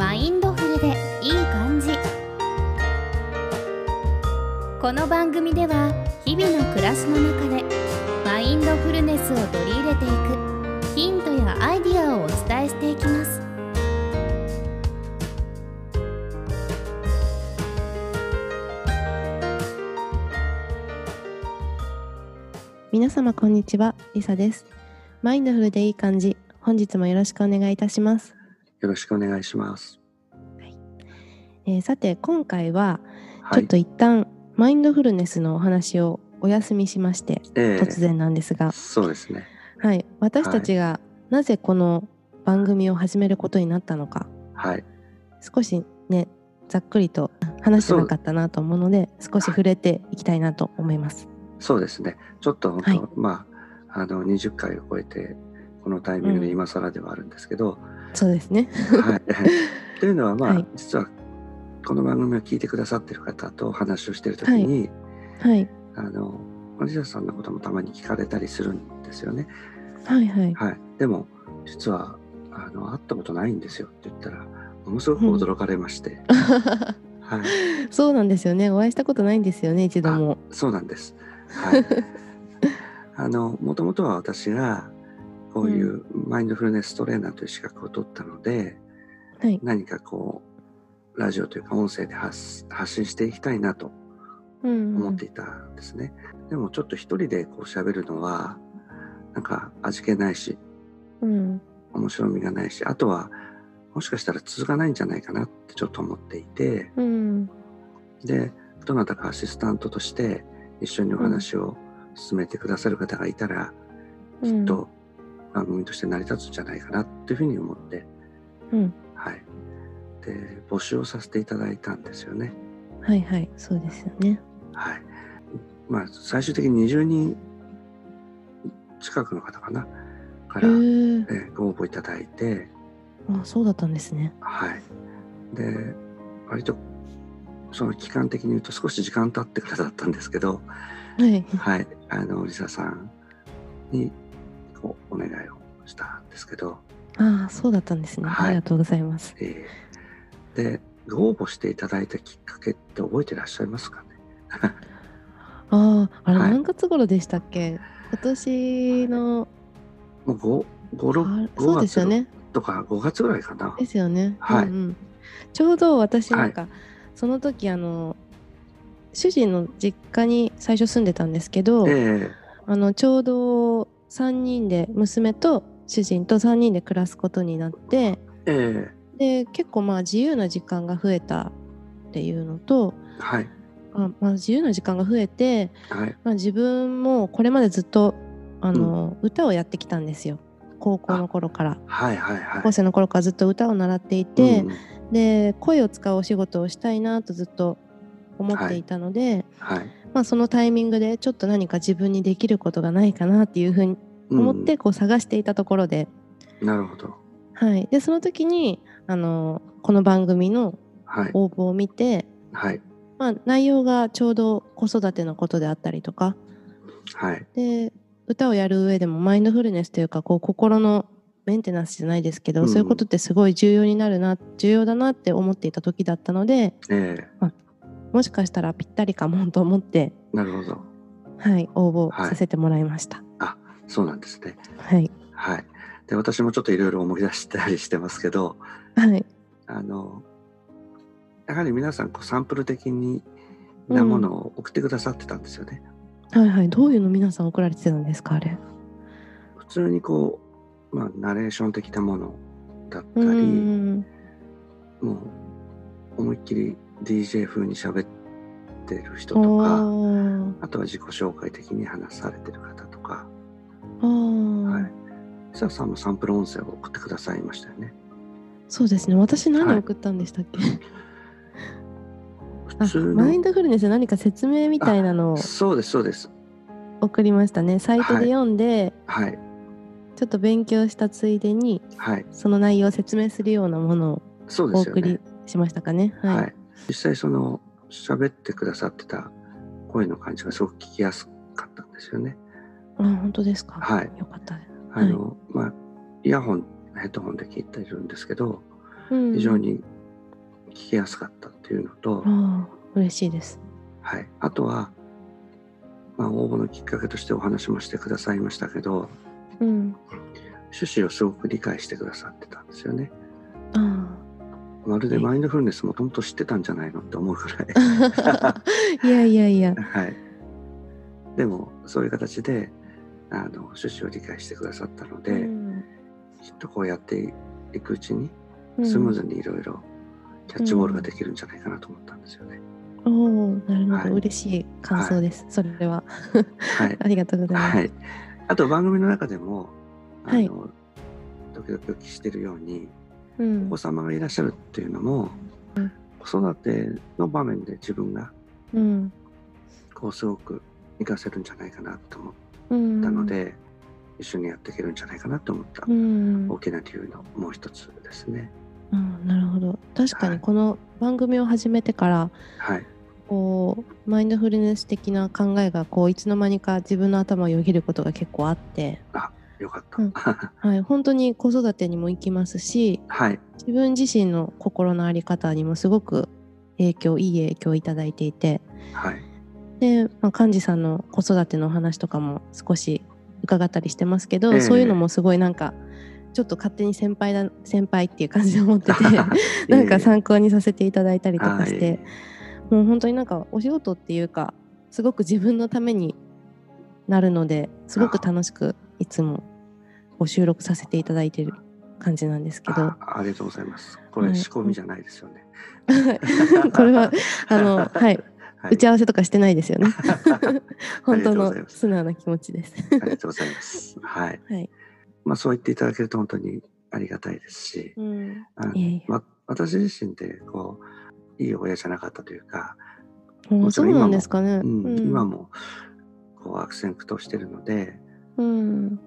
マインドフルでいい感じこの番組では日々の暮らしの中でマインドフルネスを取り入れていくヒントやアイディアをお伝えしていきます皆様こんにちは、リサです。マインドフルでいい感じ、本日もよろしくお願いいたします。よろしくお願いします。えーさて今回ははいちょっと。一旦マインドフルネスのお話をお休みしまして、ええ突然なんですが、そうですね。はい、私たちがなぜこの番組を始めることになったのか、はい。少しねざっくりと話してなかったなと思うので、少し触れていきたいなと思います。そうですね。ちょっと本当、はいまあ、あの、20回を超えて、このタイミングで今更ではあるんですけど、そうですね。はい。というのは、まあ、はい実は、この番組を聞いてくださってる方と話をしてるときに、はいあの、リサさんのこともたまに聞かれたりするんですよね。はいはい。はい。でも、実は、あの、会ったことないんですよって言ったら、ものすごく驚かれまして、はい。そうなんですよね。お会いしたことないんですよね一度も。そうなんです。はい。あの、もともとは私が、こういうマインドフルネストレーナーという資格を取ったので、はい。何かこう、ラジオというか音声で発発信していきたいなとうん思っていたんですね。でもちょっと一人でこう喋るのは、なんか味気ないし、うん。面白みがないし、あとは、もしかしたら続かないんじゃないかなってちょっと思っていて、うん。で、どなたかアシスタントとして一緒にお話を進めてくださる方がいたら、きっと番組として成り立つんじゃないかなっていうふうに思って、うん。はい。で、募集をさせていただいたんですよね。はいはい。そうですよね。はい。まあ、最終的に20人近くの方かな、から、へえーーご応募いただいて、あ、そうだったんですね。はい。で、割と、その期間的に言うと少し時間経ってからだったんですけど、はい。はい、あの、リサさんに、こう、お願いをしたんですけど、ああ、そうだったんですね。はいありがとうございます。えーで、ご応募していただいたきっかけって覚えてらっしゃいますかね？ああ、あれはい何月頃でしたっけ？今年のもう5、5、6、あそうですよね。とか5月ぐらいかな。ですよね。はいうんうんちょうど私はいなんか、その時あの主人の実家に最初住んでたんですけど、えあのちょうど3人で娘と主人と3人で暮らすことになってええ。で結構まあ自由な時間が増えたっていうのとえはい、あ、まあ、自由な時間が増えて、はい、まあ、自分もこれまでずっとあの、歌をやってきたんですよ。高校の頃から。はい、はい、はい。高校生の頃からずっと歌を習っていて、うん。で声を使うお仕事をしたいなとずっと思っていたので、はい。まあ、そのタイミングでちょっと何か自分にできることがないかなっていうふうに思ってこう探していたところで、うんなるほど。はい、でその時にあのこの番組のはい、応募を見て、はい、まあ、内容がちょうど子育てのことであったりとか。はい、で歌をやる上でもマインドフルネスというかこう心のメンテナンスじゃないですけど、うん。そういうことってすごい重要になるな重要だなって思っていた時だったのでええもしかしたらぴったりかもと思って、なるほど。はい、応募はいさせてもらいました。そうなんですね。はい、はい。で、私もちょっといろいろ思い出したりしてますけど、はい、あの、やはり皆さん、こう、サンプル的になものを送ってくださってたんですよね。はい、はい、どういうの皆さん送られてたんですかあれ？普通にこう、まあ、ナレーション的なものだったうり、んもう、思いっきり DJ 風に喋ってる人とか、おあとは自己紹介的に話されてる方とか、はい。リサさんもサンプル音声を送ってくださいましたよね。そうですね私何はい送ったんでしたっけ、普通の。マインドフルネスで何か説明みたいなのをそうです、そうです。送りましたねサイトで読んで、はい。ちょっと勉強したついでにはい。その内容を説明するようなものをお送りね。しましたかねはい、はい。実際その、喋ってくださってた声の感じがすごく聞きやすかったんですよね。あ本当ですか？はい。よかったですあの、まあ、イヤホン、ヘッドホンで聞いてるんですけど、うん非常に聞きやすかったっていうのと、嬉しいです。はい、あとは、まあ、応募のきっかけとしてお話もしてくださいましたけどうん。趣旨をすごく理解してくださってたんですよね。あまるでマインドフルネスもともと知ってたんじゃないのって思うくらい。あ。いやいやいや。はい、でもそういう形であの趣旨を理解してくださったので、うんきっとこうやっていくうちにうんスムーズにいろいろキャッチボールができるんじゃないかなと思ったんですよね。おお、なるほど、はい嬉しい感想です。それは。はい、ありがとうございます。はい、あと番組の中でもあの、はい時々お聞きしているようにうんお子様がいらっしゃるっていうのも、うん子育ての場面で自分がうんこうすごく活かせるんじゃないかなと思っうん。たので、一緒にやっていけるんじゃないかなと思ったうん。大きな理由のもう一つですね。うん、なるほど。確かはいにこの番組を始めてから、はい、こうマインドフルネス的な考えがこういつの間にか自分の頭をよぎることが結構あって、よかった。うん。はい、本当に子育てにも行きますし、はい、自分自身の心の在り方にもすごく影響いい影響をいただいていて。はい、で、まあ、幹事さんの子育てのお話とかも少し伺ったりしてますけど、ええ。そういうのもすごいなんかちょっと勝手に先輩だ先輩っていう感じで思ってて なんか参考にさせていただいたりとかして、もう本当になんかお仕事っていうかすごく自分のためになるのですごく楽しくいつもご収録させていただいてる感じなんですけどあありがとうございます。これはい仕込みじゃないですよね。これはあの、はい、はい打ち合わせとかしてないですよね。本当の素直な気持ちです。ありがとうございます。はい。はい。まあそう言っていただけると本当にありがたいですし、うん、いえいえま私自身でこういい親じゃなかったというか、うんもちろん今もそうなんですかね。うんうん今もこう悪戦苦闘してるので、うん、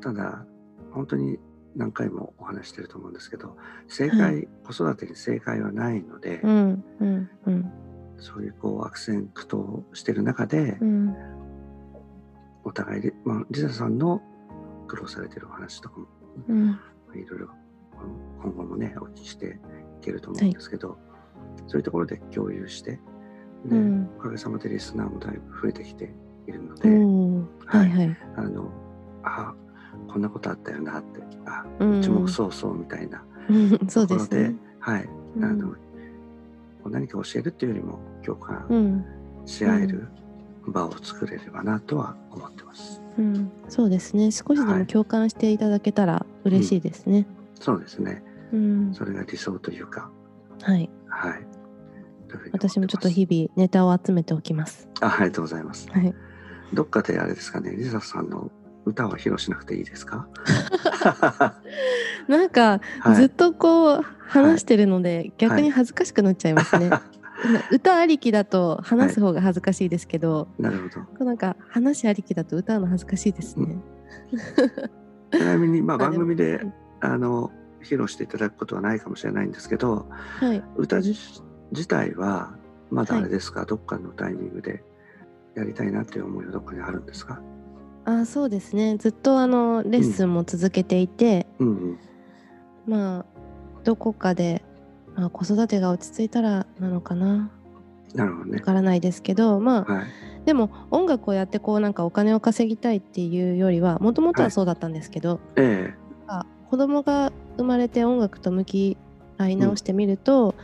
ただ本当に何回もお話ししてると思うんですけど、正解、子育てに正解はないので、うん、うん、うん、そういうこう悪戦苦闘してる中で、うん、お互いで、まあ、リサさんの苦労されてるお話とかもうん、まあいろいろ今後もねお聞きしていけると思うんですけど、そういうところで共有してで、うん。おかげさまでリスナーもだいぶ増えてきているのおで、ーはい。はい。あのあこんなことあったよなってあうんうちもそうそうみたいなところでね。はいうんあの何か教えるっていうよりも共う感ん、し合える場を作れればなとは思ってます。うん、そうですね。少しではいも共感していただけたら嬉しいですね。そうですねうん、それが理想というかはい。はい私もちょっと日々ネタを集めておきます。あありがとうございます。はい。どっかであれですかね、リサさんの歌を披露しなくていいですか？なんか、はい。ずっとこう話してるので、逆に恥ずかしくなっちゃいますね。歌ありきだと話す方が恥ずかしいですけど、なるほど。なんか話ありきだと歌うの恥ずかしいですね。ちなみに、まあ、ま あ番組でうん。あの披露していただくことはないかもしれないんですけど、はい。歌自自体はまだはい。あれですか、どっかのタイミングでやりたいなという思いはどっかにあるんですか？あそうですね。ずっとあのレッスンも続けていて、うんうん。まあどこかで、まあ、子育てが落ち着いたらなのかな。なるほどねわ。からないですけど、まあはい。でも音楽をやってこうなんかお金を稼ぎたいっていうよりはもともとはそうだったんですけど、えなんか子供が生まれて音楽と向き合い直してみると、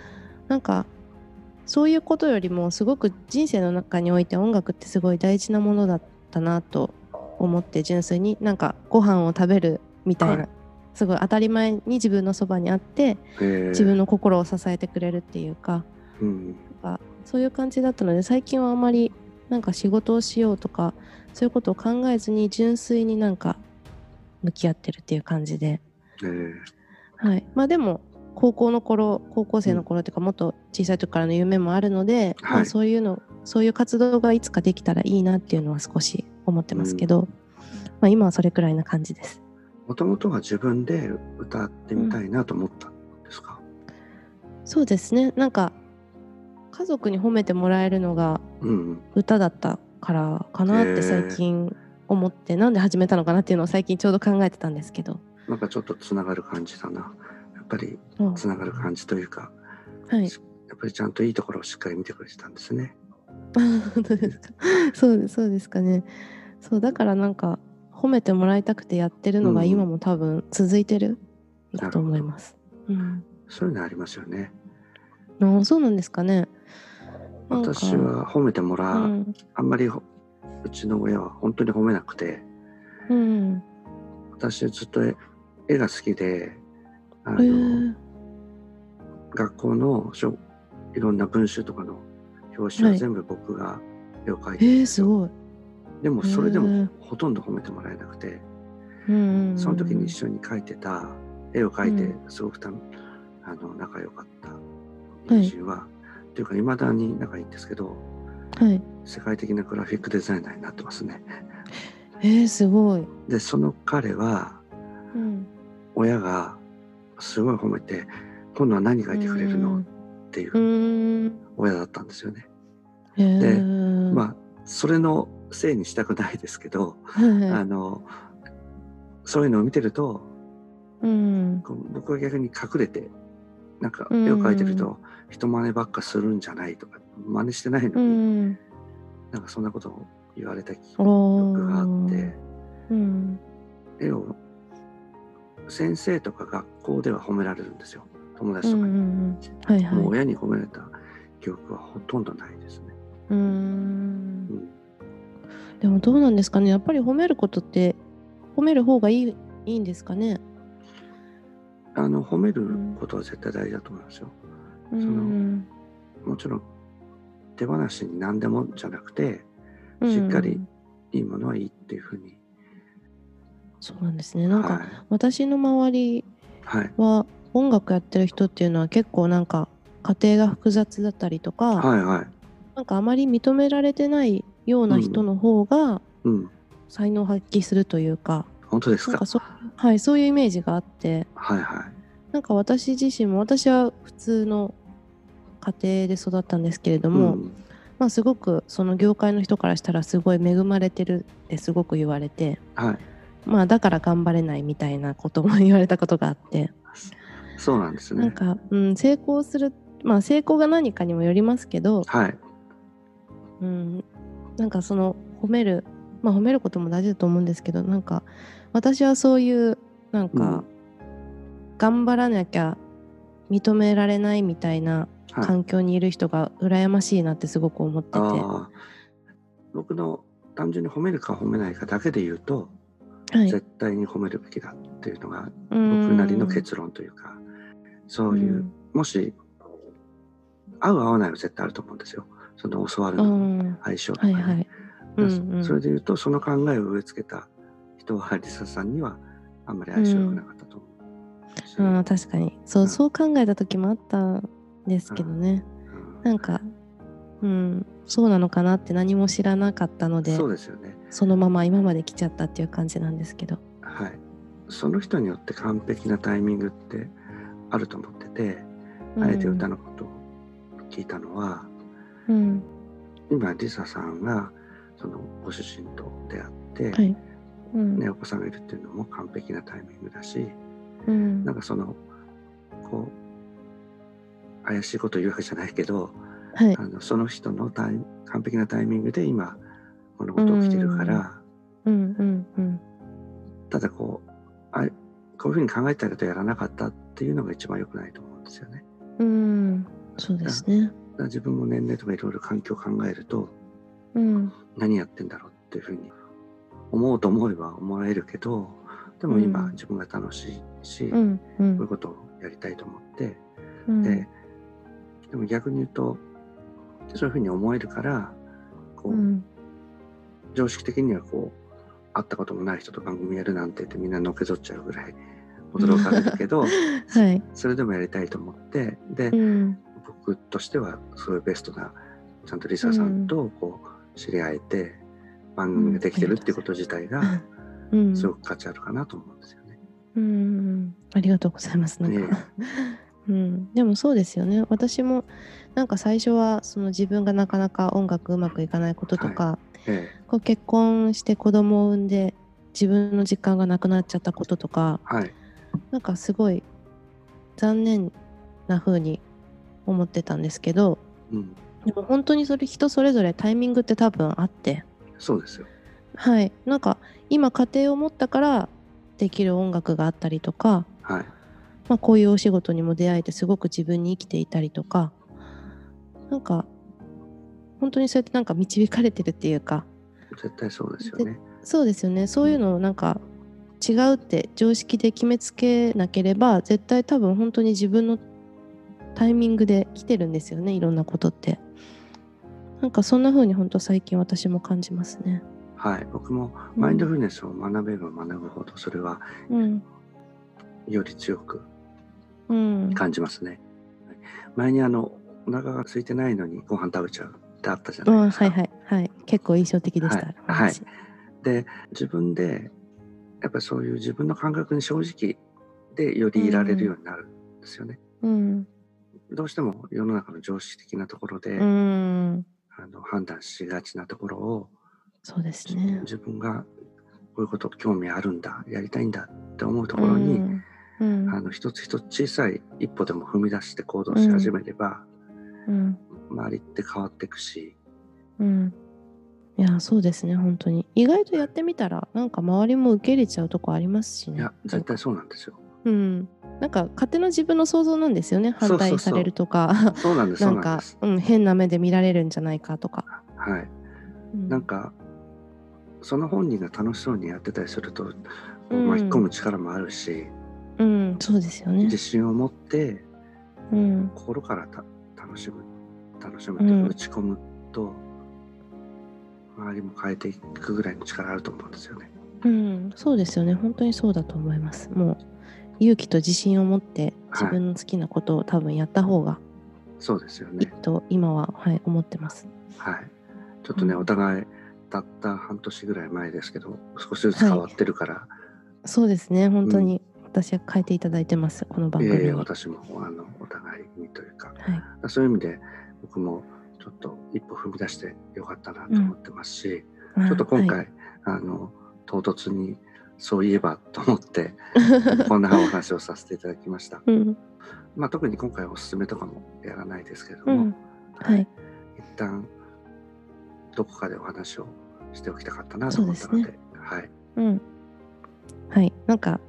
なんかそういうことよりもすごく人生の中において音楽ってすごい大事なものだったなと思って純粋になんかご飯を食べるみたいな、はい。すごい当たり前に自分のそばにあって自分の心を支えてくれるっていうか、うん。なんかそういう感じだったので最近はあまりなんか仕事をしようとかそういうことを考えずに純粋になんか向き合ってるっていう感じで、ええはい、まあでも高校の頃高校生の頃っていうかもっと小さい時からの夢もあるので、まあ、はいそういうのそういう活動がいつかできたらいいなっていうのは少し思ってますけど、まあ、今はそれくらいな感じです。もともとは自分で歌ってみたいなと思ったんですか、そうですねなんか家族に褒めてもらえるのがうん、うん。歌だったからかなって最近思って、なんで始めたのかなっていうのを最近ちょうど考えてたんですけどなんかちょっとつながる感じだな。やっっぱりあつながる感じというか、はい。やっぱりちゃんといいところをしっかり見てくれてたんですね。本当ですか？そうですそうですかね。そうだからなんか褒めてもらいたくてやってるのがうん今も多分続いてるんだと思います。うん。そういうのありますよね。ああそうなんですかね。私は褒めてもらう、うんあんまりほうちの親は本当に褒めなくて、うん。私はずっと絵絵が好きで、あへの、ー学校のしょいろんな文集とかの表紙ははい全部僕が絵を描いてるんえー、ですよ。すごい。でもそれでもほとんど褒めてもらえなくて、その時に一緒に描いてた絵を描いてうすごくた、あの仲良かった友人は、というかいまだに仲いいんですけどはい。世界的なグラフィックデザイナーになってますね。えー、すごい。でその彼はうん。親がすごい褒めて今度は何描いてくれるの？っていううん。親だったんですよね。へーまあそれのせいにしたくないですけど、はいあのそういうのを見てるとうん。僕は逆に隠れてなんかうん絵を描いてると人真似ばっかするんじゃないとか真似してないのうに、ん。なんかそんなことを言われた記お憶があってうん。絵を先生とか学校では褒められるんですよ友達とかに、んうん。はいはい。もう親に褒められた記憶はほとんどないですね。うんでもどうなんですかね。やっぱり褒めることって褒める方がいいいいんですかね。あの褒めることは絶対大事だと思いますよ。うそのん。もちろん手放しに何でもじゃなくてしっかりいいものはいいっていうふうに。そうなんですね。なんか、はい私の周りはいは音楽やってる人っていうのは結構なんか家庭が複雑だったりとか、はいはい。なんかあまり認められてないような人の方がうん。才能を発揮するというか、本当ですか。そうはいそういうイメージがあってはいはい。なんか私自身も私は普通の家庭で育ったんですけれども、うんまあすごくその業界の人からしたらすごい恵まれてるってすごく言われてはい。まあだから頑張れないみたいなことも言われたことがあってそうなんですね。なんか、うん、成功するまあ成功が何かにもよりますけど、はい。うん、なんかその褒めるまあ褒めることも大事だと思うんですけどなんか私はそういうなんか、うん頑張らなきゃ認められないみたいなはい。環境にいる人が羨ましいなってすごく思ってて、ああ。僕の単純に褒めるか褒めないかだけで言うと、はい、絶対に褒めるべきだっていうのが僕僕なりの結論というか、そういう、もし合う合わないは絶対あると思うんですよ。その教わる相性とかね。はいはい、うん。うんそれで言うとその考えを植え付けた人はリサさんにはあんまり相性良くなかったと思うし、うん、確かに。そううん。そう考えた時もあったんですけどね、うん。なんか、うん、そうなのかなって何も知らなかったのでそうですよね。そのまま今まで来ちゃったっていう感じなんですけど。はい。その人によって完璧なタイミングってあると思ってて、あえて歌のことを聞いたのは、うん、今リサさんがそのご主人と出会って、はい。うん、ね、お子さんがいるっていうのも完璧なタイミングだし、うん、なんかそのこう怪しいこと言うわけじゃないけど、はい。あのその人のタイ完璧なタイミングで今物事起きてるから、うん、うん、うん。ただこうあこういうふうに考えたけどやらなかったっていうのが一番良くないと思うんですよね。うん、そうですね。自分も年齢とかいろいろ環境を考えるとうん、何やってんだろうっていうふうに思うと思えば思えるけどでも今うん。自分が楽しいし、う、こん、う。ういうんことをやりたいと思って。うん。で、でも逆に言うとそういうふうに思えるからこう、うん、常識的にはこう会ったこともない人と番組やるなんてってみんなのけぞっちゃうぐらい驚かれるけど はい。それでもやりたいと思ってで、うん、僕としてはすごいベストなちゃんとリサさんとこう知り合えて番組ができてるっていうこと自体がうん、すごく価値あるかなと思うんですよね。うん、ありがとうございます。なんか、ね うん、でもそうですよね。私もなんか最初はその自分がなかなか音楽うまくいかないこととか、ええ。こう結婚して子供を産んで自分の時間がなくなっちゃったこととか、はい。なんかすごい残念な風に思ってたんですけどうん、でも本当にそれ人それぞれタイミングって多分あってそうですよ。はいなんか今家庭を持ったからできる音楽があったりとか、はい。まあ、こういうお仕事にも出会えてすごく自分に生きていたりとかなんか本当にそうやってなんか導かれてるっていうか絶対そうですよね。そうですよねそういうのをなんか違うって常識で決めつけなければ絶対多分本当に自分のタイミングで来てるんですよねいろんなことって。なんかそんな風に本当最近私も感じますね。はい。僕もマインドフルネスを学べば学ぶほど、それはうん。より強くうん。感じますね。前にあの、お腹が空いてないのにご飯食べちゃうってあったじゃないですか。うんはいはい。はい。結構印象的でした、はい。話。で、自分で、やっぱりそういう自分の感覚に正直でよりいられるようになるんですよね。うんどうしても世の中の常識的なところで、うん。あの判断しがちなところを、そうですね。自分がこういうこと興味あるんだ、やりたいんだって思うところに、うん。うん。あの一つ一つ小さい一歩でも踏み出して行動し始めれば、うん。周りって変わっていくし、うん。いやそうですね本当に。意外とやってみたらなんか周りも受け入れちゃうとこありますしね。いや、絶対そうなんですよ。うんなんか勝手な自分の想像なんですよね反対されるとかそうなんです、なんか。うん、変な目で見られるんじゃないかとか、はい。うんなんか、その本人が楽しそうにやってたりすると、うん巻き込む力もあるし、うん、そうですよね自。信を持ってうん、心からた楽しむ楽しむというか、うん打ち込むと周りも変えていくぐらいの力あると思うんですよね。うん、そうですよね。本当にそうだと思います。もう勇気と自信を持って自分の好きなことを多分やった方がそうですよいいね。と今は、はい、思ってます。はい。ちょっとね、うんお互いたった半年ぐらい前ですけど、少しずつ変わってるから、そうですね。本当に私は変えていただいてます。この番いえいえ。私もあのお互いにというか、はい。そういう意味で僕もちょっと一歩踏み出してよかったなと思ってますし、ちょっと今回、はいあの唐突にそういえばと思って こんなお話をさせていただきました。うん、まあ、特に今回はおすすめとかもやらないですけれども、うん、はい。一旦どこかでお話をしておきたかったなと思ったのでそうではい、うん。はい。なんか、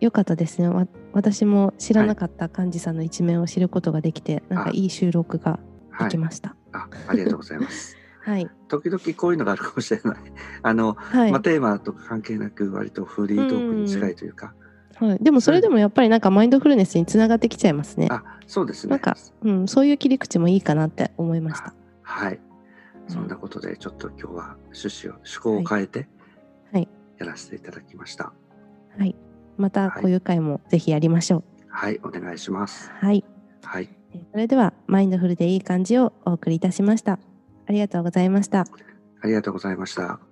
良かったですね。わ私も知らなかった幹事さんの一面を知ることができて、なんかいい収録がではいきました。あありがとうございます。はい。時々こういうのがあるかもしれない。あの、はい。まあ、テーマとか関係なく割とフリートークに近いというか、はい、でもそれでもやっぱりなんかマインドフルネスにつながってきちゃいますね。あそうですね。なんか、うん、そういう切り口もいいかなって思いました。はい。そんなことでちょっと今日は趣旨を趣向を変えてはいやらせていただきました。はい。またこういう回もぜひやりましょう。はい、お願いします。はい。はい、えーそれではマインドフルでいい感じをお送りいたしました。ありがとうございました。ありがとうございました。